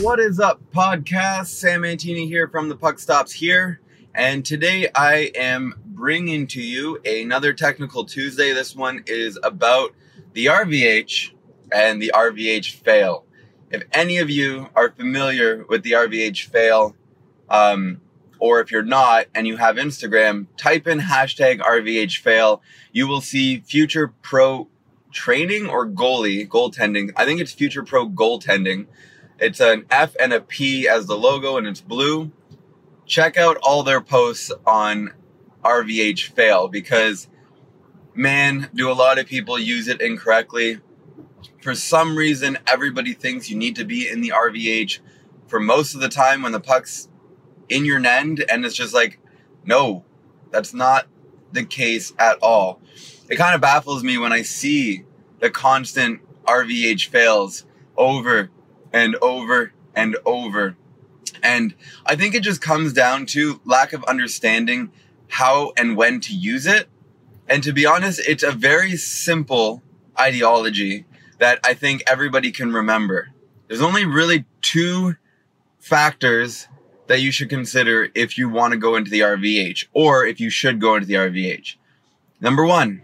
What is up, podcast? Sam Antini here from the Puck Stops here, and today I am bringing to you another Technical Tuesday. This one is about the RVH and the RVH fail. If any of you are familiar with the RVH fail, um, or if you're not and you have Instagram, type in hashtag RVH fail. You will see future pro training or goalie goaltending. I think it's future pro goaltending. It's an F and a P as the logo and it's blue. Check out all their posts on RVH fail because man, do a lot of people use it incorrectly. For some reason, everybody thinks you need to be in the RVH for most of the time when the puck's in your end, and it's just like, no, that's not the case at all. It kind of baffles me when I see the constant RVH fails over and over and over. And I think it just comes down to lack of understanding how and when to use it. And to be honest, it's a very simple ideology that I think everybody can remember. There's only really two factors that you should consider if you want to go into the RVH or if you should go into the RVH. Number one,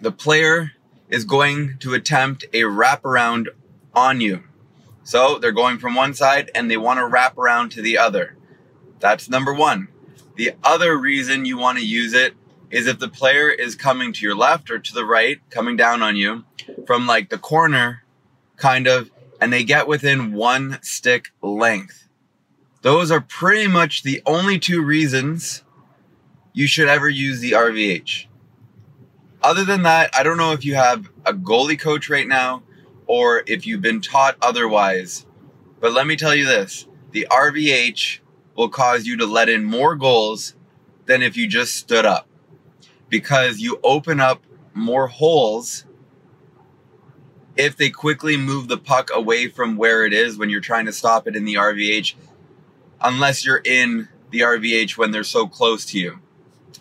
the player is going to attempt a wraparound on you. So they're going from one side and they want to wrap around to the other. That's number one. The other reason you want to use it is if the player is coming to your left or to the right, coming down on you from like the corner, kind of, and they get within one stick length those are pretty much the only two reasons you should ever use the RVH. Other than that, I don't know if you have a goalie coach right now or if you've been taught otherwise. But let me tell you this the RVH will cause you to let in more goals than if you just stood up because you open up more holes if they quickly move the puck away from where it is when you're trying to stop it in the RVH unless you're in the RVH when they're so close to you.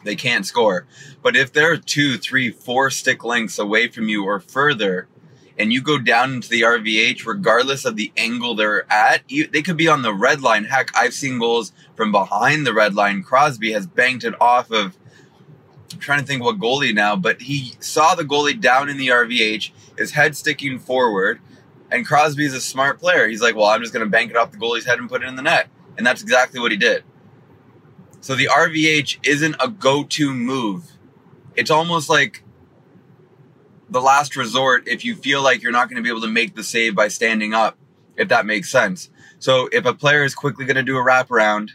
They can't score. But if they're two, three, four stick lengths away from you or further, and you go down into the RVH, regardless of the angle they're at, you, they could be on the red line. Heck, I've seen goals from behind the red line. Crosby has banked it off of. I'm trying to think what goalie now, but he saw the goalie down in the RVH, his head sticking forward, and Crosby's a smart player. He's like, well, I'm just going to bank it off the goalie's head and put it in the net. And that's exactly what he did. So the RVH isn't a go to move. It's almost like the last resort if you feel like you're not going to be able to make the save by standing up, if that makes sense. So if a player is quickly going to do a wraparound,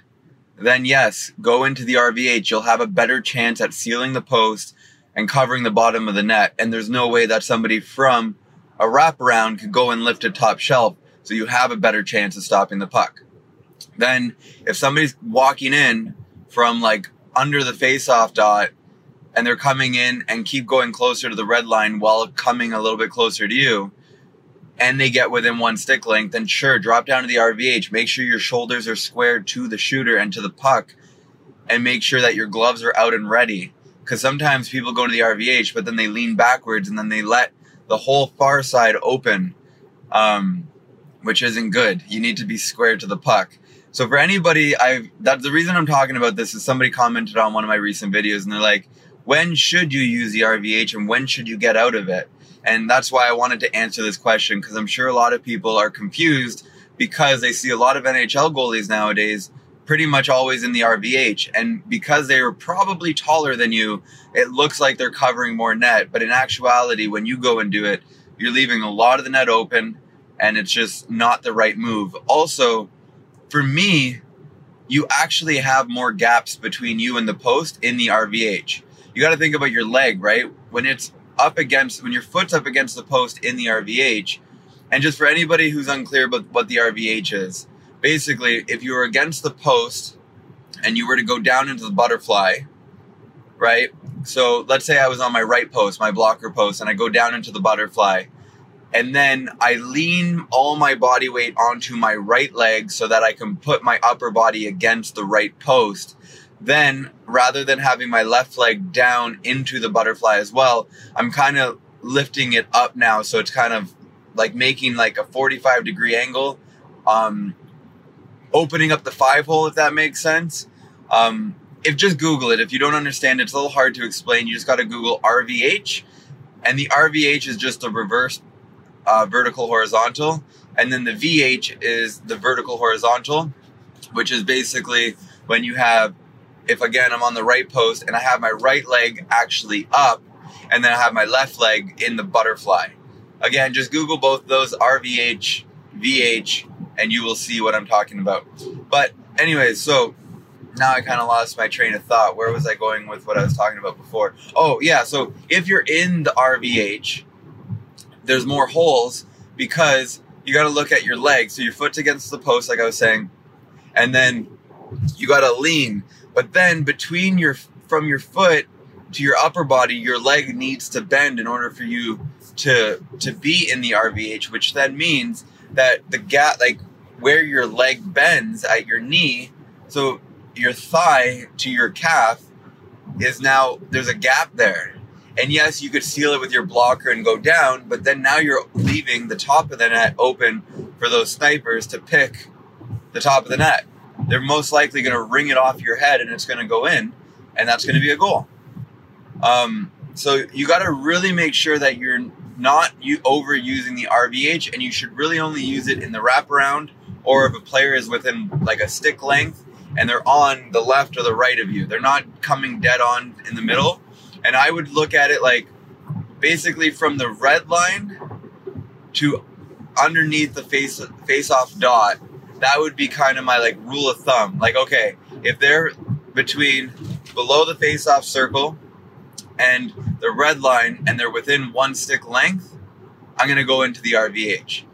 then yes, go into the RVH. You'll have a better chance at sealing the post and covering the bottom of the net. And there's no way that somebody from a wraparound could go and lift a top shelf. So you have a better chance of stopping the puck. Then if somebody's walking in from like under the face-off dot and they're coming in and keep going closer to the red line while coming a little bit closer to you and they get within one stick length, then sure, drop down to the RVH. Make sure your shoulders are squared to the shooter and to the puck and make sure that your gloves are out and ready. Because sometimes people go to the RVH, but then they lean backwards and then they let the whole far side open, um, which isn't good. You need to be squared to the puck. So for anybody, I that's the reason I'm talking about this is somebody commented on one of my recent videos and they're like, when should you use the RVH and when should you get out of it? And that's why I wanted to answer this question because I'm sure a lot of people are confused because they see a lot of NHL goalies nowadays pretty much always in the RVH. And because they are probably taller than you, it looks like they're covering more net. But in actuality, when you go and do it, you're leaving a lot of the net open and it's just not the right move. Also, for me, you actually have more gaps between you and the post in the RVH. You got to think about your leg, right? When it's up against, when your foot's up against the post in the RVH, and just for anybody who's unclear about what the RVH is, basically, if you were against the post and you were to go down into the butterfly, right? So let's say I was on my right post, my blocker post, and I go down into the butterfly and then I lean all my body weight onto my right leg so that I can put my upper body against the right post. Then, rather than having my left leg down into the butterfly as well, I'm kind of lifting it up now. So it's kind of like making like a 45 degree angle um, opening up the five hole, if that makes sense. Um, if just Google it, if you don't understand, it's a little hard to explain. You just got to Google RVH, and the RVH is just a reverse uh, vertical horizontal, and then the VH is the vertical horizontal, which is basically when you have, if again I'm on the right post and I have my right leg actually up, and then I have my left leg in the butterfly. Again, just Google both those RVH, VH, and you will see what I'm talking about. But anyways, so now I kind of lost my train of thought. Where was I going with what I was talking about before? Oh, yeah. So if you're in the RVH, there's more holes because you got to look at your legs. So your foot's against the post, like I was saying, and then you got to lean. But then between your from your foot to your upper body, your leg needs to bend in order for you to to be in the RVH, which then means that the gap, like where your leg bends at your knee, so your thigh to your calf is now there's a gap there. And yes, you could seal it with your blocker and go down, but then now you're leaving the top of the net open for those snipers to pick the top of the net. They're most likely going to ring it off your head and it's going to go in, and that's going to be a goal. Um, so you got to really make sure that you're not you overusing the RVH, and you should really only use it in the wraparound or if a player is within like a stick length and they're on the left or the right of you. They're not coming dead on in the middle. And I would look at it like basically from the red line to underneath the face face off dot. That would be kind of my like rule of thumb. Like okay, if they're between below the face off circle and the red line and they're within one stick length, I'm to go into the RVH.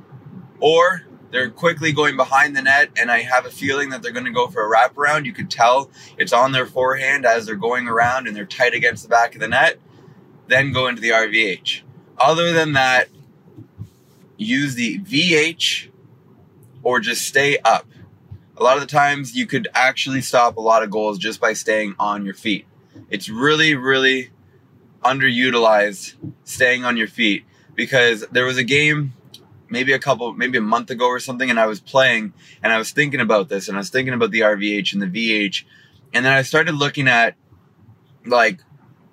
Or they're quickly going behind the net, and I have a feeling that they're going to go for a wraparound. You could tell it's on their forehand as they're going around and they're tight against the back of the net. Then go into the RVH. Other than that, use the VH or just stay up. A lot of the times, you could actually stop a lot of goals just by staying on your feet. It's really, really underutilized staying on your feet because there was a game maybe a couple, maybe a month ago or something, and I was playing and I was thinking about this and I was thinking about the RVH and the VH. And then I started looking at like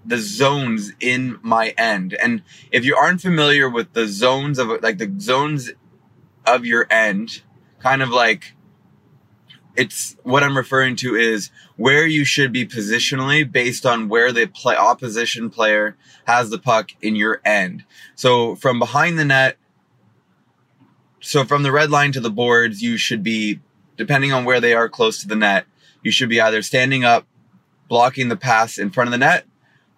the zones in my end. And if you aren't familiar with the zones of like the zones of your end, kind of like it's what I'm referring to is where you should be positionally based on where the play opposition player has the puck in your end. So from behind the net so from the red line to the boards, you should be, depending on where they are close to the net, you should be either standing up, blocking the pass in front of the net,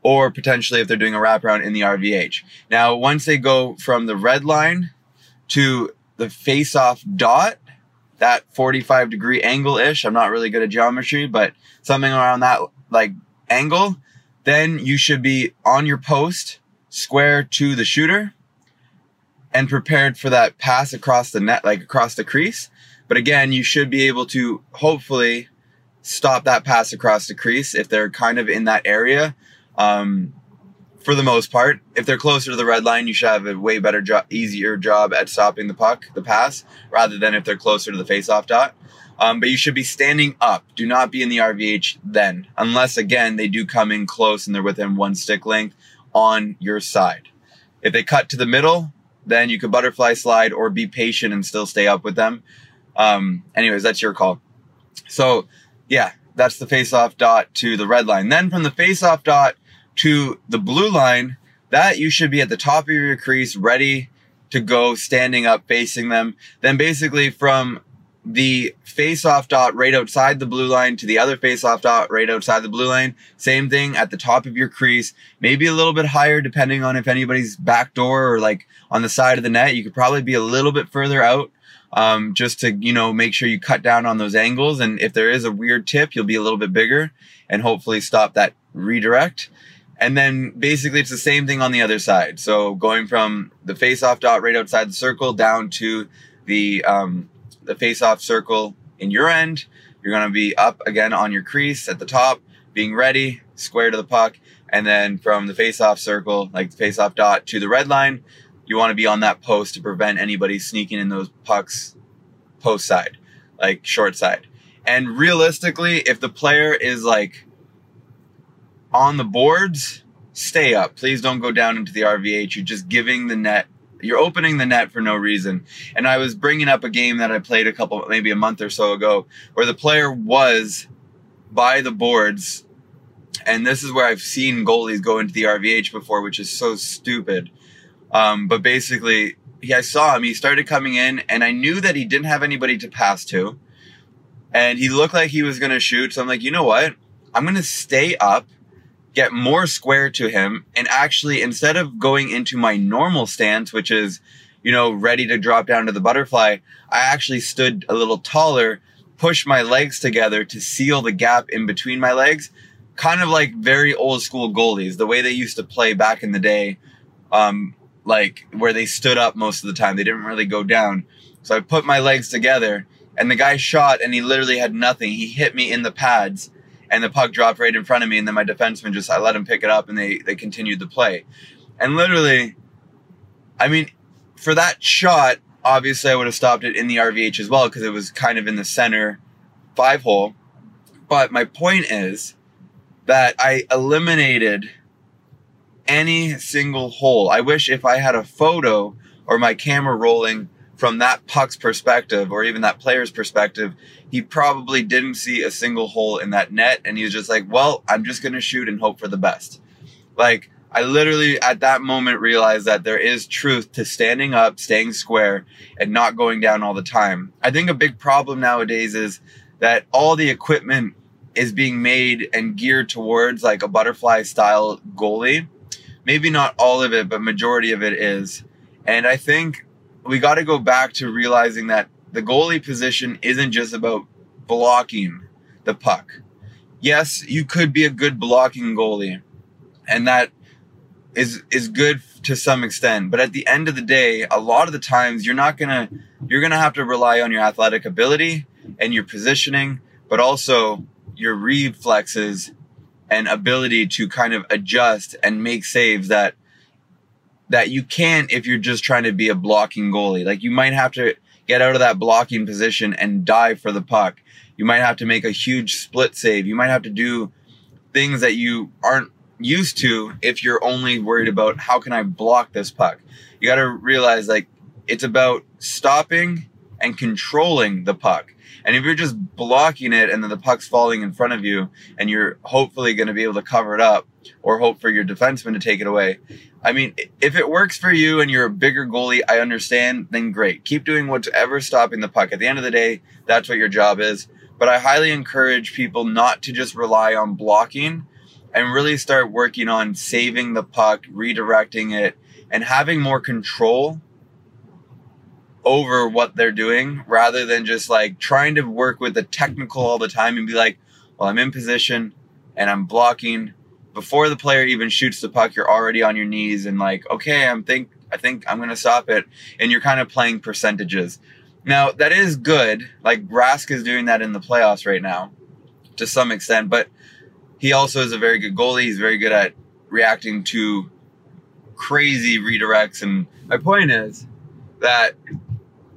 or potentially if they're doing a wraparound in the RVH. Now, once they go from the red line to the face-off dot, that 45 degree angle ish, I'm not really good at geometry, but something around that like angle, then you should be on your post, square to the shooter, and prepared for that pass across the net, like across the crease. But again, you should be able to hopefully stop that pass across the crease if they're kind of in that area. Um, for the most part, if they're closer to the red line, you should have a way better job, easier job at stopping the puck, the pass, rather than if they're closer to the face-off dot. Um, but you should be standing up. Do not be in the RVH then, unless again they do come in close and they're within one stick length on your side. If they cut to the middle, then you could butterfly slide or be patient and still stay up with them. Um, anyways, that's your call. So yeah, that's the face off dot to the red line. Then from the face off dot to the blue line, that you should be at the top of your crease, ready to go, standing up, facing them. Then basically from the face-off dot right outside the blue line to the other face-off dot right outside the blue line. Same thing at the top of your crease, maybe a little bit higher depending on if anybody's back door or like on the side of the net. You could probably be a little bit further out um, just to, you know, make sure you cut down on those angles. And if there is a weird tip, you'll be a little bit bigger and hopefully stop that redirect. And then basically it's the same thing on the other side. So going from the face-off dot right outside the circle down to the, um, the face-off circle in your end. You're going to be up again on your crease at the top, being ready, square to the puck. And then from the face-off circle, like the face-off dot to the red line, you want to be on that post to prevent anybody sneaking in those pucks post side, like short side. And realistically, if the player is like on the boards, stay up. Please don't go down into the RVH. You're just giving the net, you're opening the net for no reason. And I was bringing up a game that I played a couple, maybe a month or so ago, where the player was by the boards. And this is where I've seen goalies go into the RVH before, which is so stupid. Um, but basically, I saw him. He started coming in, and I knew that he didn't have anybody to pass to. And he looked like he was going to shoot. So I'm like, you know what? I'm going to stay up get more square to him and actually instead of going into my normal stance which is you know ready to drop down to the butterfly i actually stood a little taller pushed my legs together to seal the gap in between my legs kind of like very old school goalies the way they used to play back in the day um, like where they stood up most of the time. They didn't really go down. So i put my legs together and the guy shot and he literally had nothing. He hit me in the pads and the puck dropped right in front of me, and then my defenseman just I let him pick it up, and they they continued the play, and literally, I mean, for that shot, obviously I would have stopped it in the RVH as well because it was kind of in the center five hole, but my point is that I eliminated any single hole. I wish if I had a photo or my camera rolling from that puck's perspective or even that player's perspective, he probably didn't see a single hole in that net. And he was just like, well, I'm just going to shoot and hope for the best. Like, I literally at that moment realized that there is truth to standing up, staying square, and not going down all the time. I think a big problem nowadays is that all the equipment is being made and geared towards like a butterfly style goalie. Maybe not all of it, but majority of it is. And I think we got to go back to realizing that the goalie position isn't just about blocking the puck. Yes, you could be a good blocking goalie, and that is is good to some extent. But at the end of the day, a lot of the times you're not gonna you're gonna have to rely on your athletic ability and your positioning, but also your reflexes and ability to kind of adjust and make saves that that you can't if you're just trying to be a blocking goalie. Like you might have to get out of that blocking position and dive for the puck. You might have to make a huge split save. You might have to do things that you aren't used to if you're only worried about how can I block this puck. You got to realize like it's about stopping and controlling the puck. And if you're just blocking it and then the puck's falling in front of you and you're hopefully going to be able to cover it up or hope for your defenseman to take it away, I mean, if it works for you and you're a bigger goalie, I understand, then great. Keep doing whatever stopping the puck. At the end of the day, that's what your job is. But I highly encourage people not to just rely on blocking and really start working on saving the puck, redirecting it, and having more control over what they're doing rather than just like trying to work with the technical all the time and be like, well, I'm in position and I'm blocking before the player even shoots the puck, you're already on your knees and like, okay, I'm think I think I'm gonna stop it, and you're kind of playing percentages. Now that is good. Like Rask is doing that in the playoffs right now, to some extent, but he also is a very good goalie. He's very good at reacting to crazy redirects. And my point is that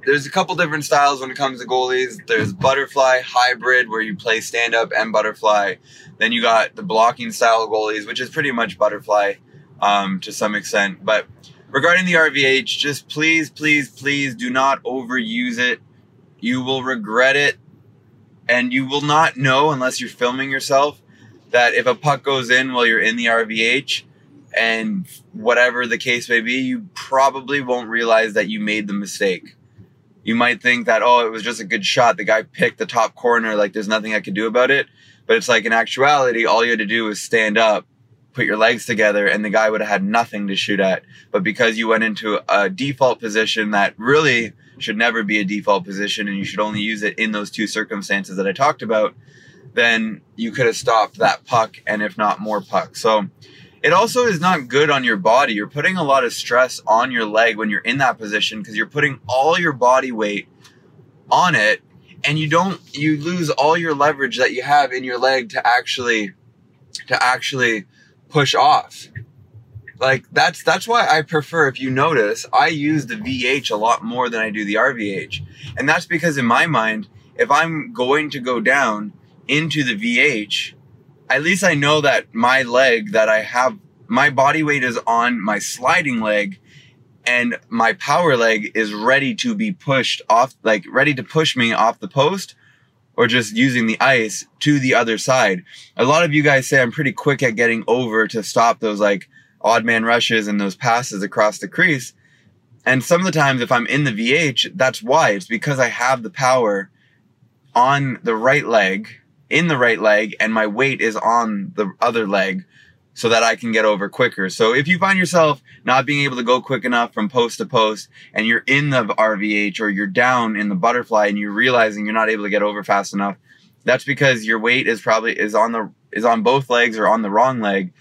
there's a couple different styles when it comes to goalies. There's butterfly hybrid where you play stand up and butterfly. Then you got the blocking style goalies, which is pretty much butterfly um, to some extent. But regarding the RVH, just please, please, please do not overuse it. You will regret it, and you will not know unless you're filming yourself that if a puck goes in while you're in the RVH, and whatever the case may be, you probably won't realize that you made the mistake you might think that, oh, it was just a good shot. The guy picked the top corner, like there's nothing I could do about it. But it's like in actuality, all you had to do was stand up, put your legs together, and the guy would have had nothing to shoot at. But because you went into a default position that really should never be a default position and you should only use it in those two circumstances that I talked about, then you could have stopped that puck and if not more puck. So it also is not good on your body. You're putting a lot of stress on your leg when you're in that position because you're putting all your body weight on it and you don't you lose all your leverage that you have in your leg to actually to actually push off. like that's that's why I prefer if you notice I use the VH a lot more than I do the RVH. And that's because in my mind if I'm going to go down into the VH at least I know that my leg that I have my body weight is on my sliding leg and my power leg is ready to be pushed off like ready to push me off the post or just using the ice to the other side. A lot of you guys say I'm pretty quick at getting over to stop those like odd man rushes and those passes across the crease. And some of the times if I'm in the VH, that's why. It's because I have the power on the right leg, in the right leg, and my weight is on the other leg so that I can get over quicker. So if you find yourself not being able to go quick enough from post to post and you're in the RVH or you're down in the butterfly and you're realizing you're not able to get over fast enough, that's because your weight is probably is on the is on both legs or on the wrong leg,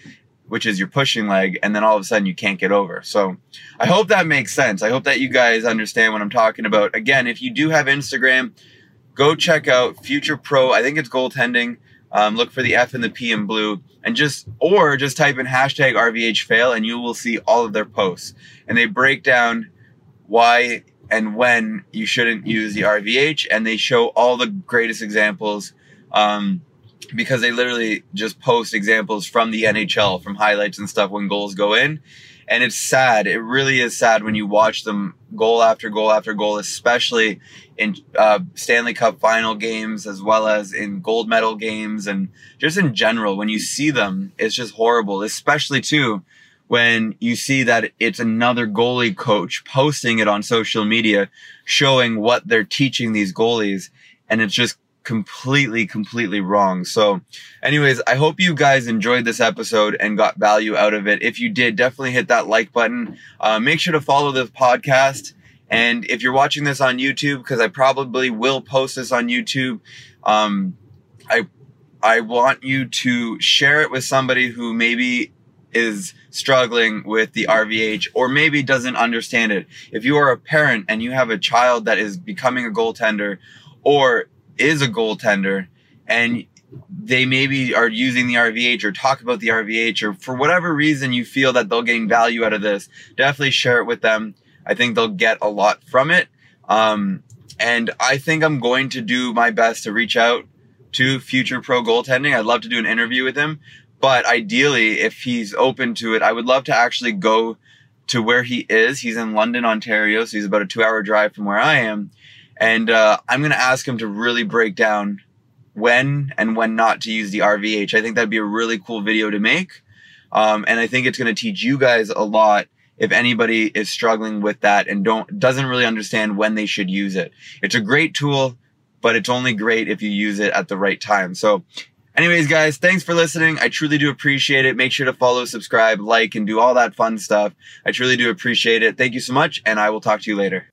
which is your pushing leg, and then all of a sudden you can't get over. So I hope that makes sense. I hope that you guys understand what I'm talking about. Again, if you do have Instagram, go check out Future Pro. I think it's goaltending. Um, look for the F and the P in blue and just, or just type in hashtag RVH fail and you will see all of their posts. And they break down why and when you shouldn't use the RVH and they show all the greatest examples. Um, because they literally just post examples from the NHL, from highlights and stuff when goals go in. And it's sad. It really is sad when you watch them goal after goal after goal, especially in uh, Stanley Cup final games as well as in gold medal games and just in general. When you see them, it's just horrible, especially too when you see that it's another goalie coach posting it on social media showing what they're teaching these goalies. And it's just completely, completely wrong. So, anyways, I hope you guys enjoyed this episode and got value out of it. If you did, definitely hit that like button. Uh, make sure to follow the podcast. And if you're watching this on YouTube, because I probably will post this on YouTube, um, I I want you to share it with somebody who maybe is struggling with the RVH or maybe doesn't understand it. If you are a parent and you have a child that is becoming a goaltender or is a goaltender and they maybe are using the RVH or talk about the RVH or for whatever reason you feel that they'll gain value out of this, definitely share it with them. I think they'll get a lot from it. Um, and I think I'm going to do my best to reach out to future pro goaltending. I'd love to do an interview with him, but ideally, if he's open to it, I would love to actually go to where he is. He's in London, Ontario, so he's about a two hour drive from where I am and uh, I'm going to ask him to really break down when and when not to use the RVH. I think that'd be a really cool video to make. Um, and I think it's going to teach you guys a lot if anybody is struggling with that and don't doesn't really understand when they should use it. It's a great tool, but it's only great if you use it at the right time. So anyways, guys, thanks for listening. I truly do appreciate it. Make sure to follow, subscribe, like, and do all that fun stuff. I truly do appreciate it. Thank you so much, and I will talk to you later.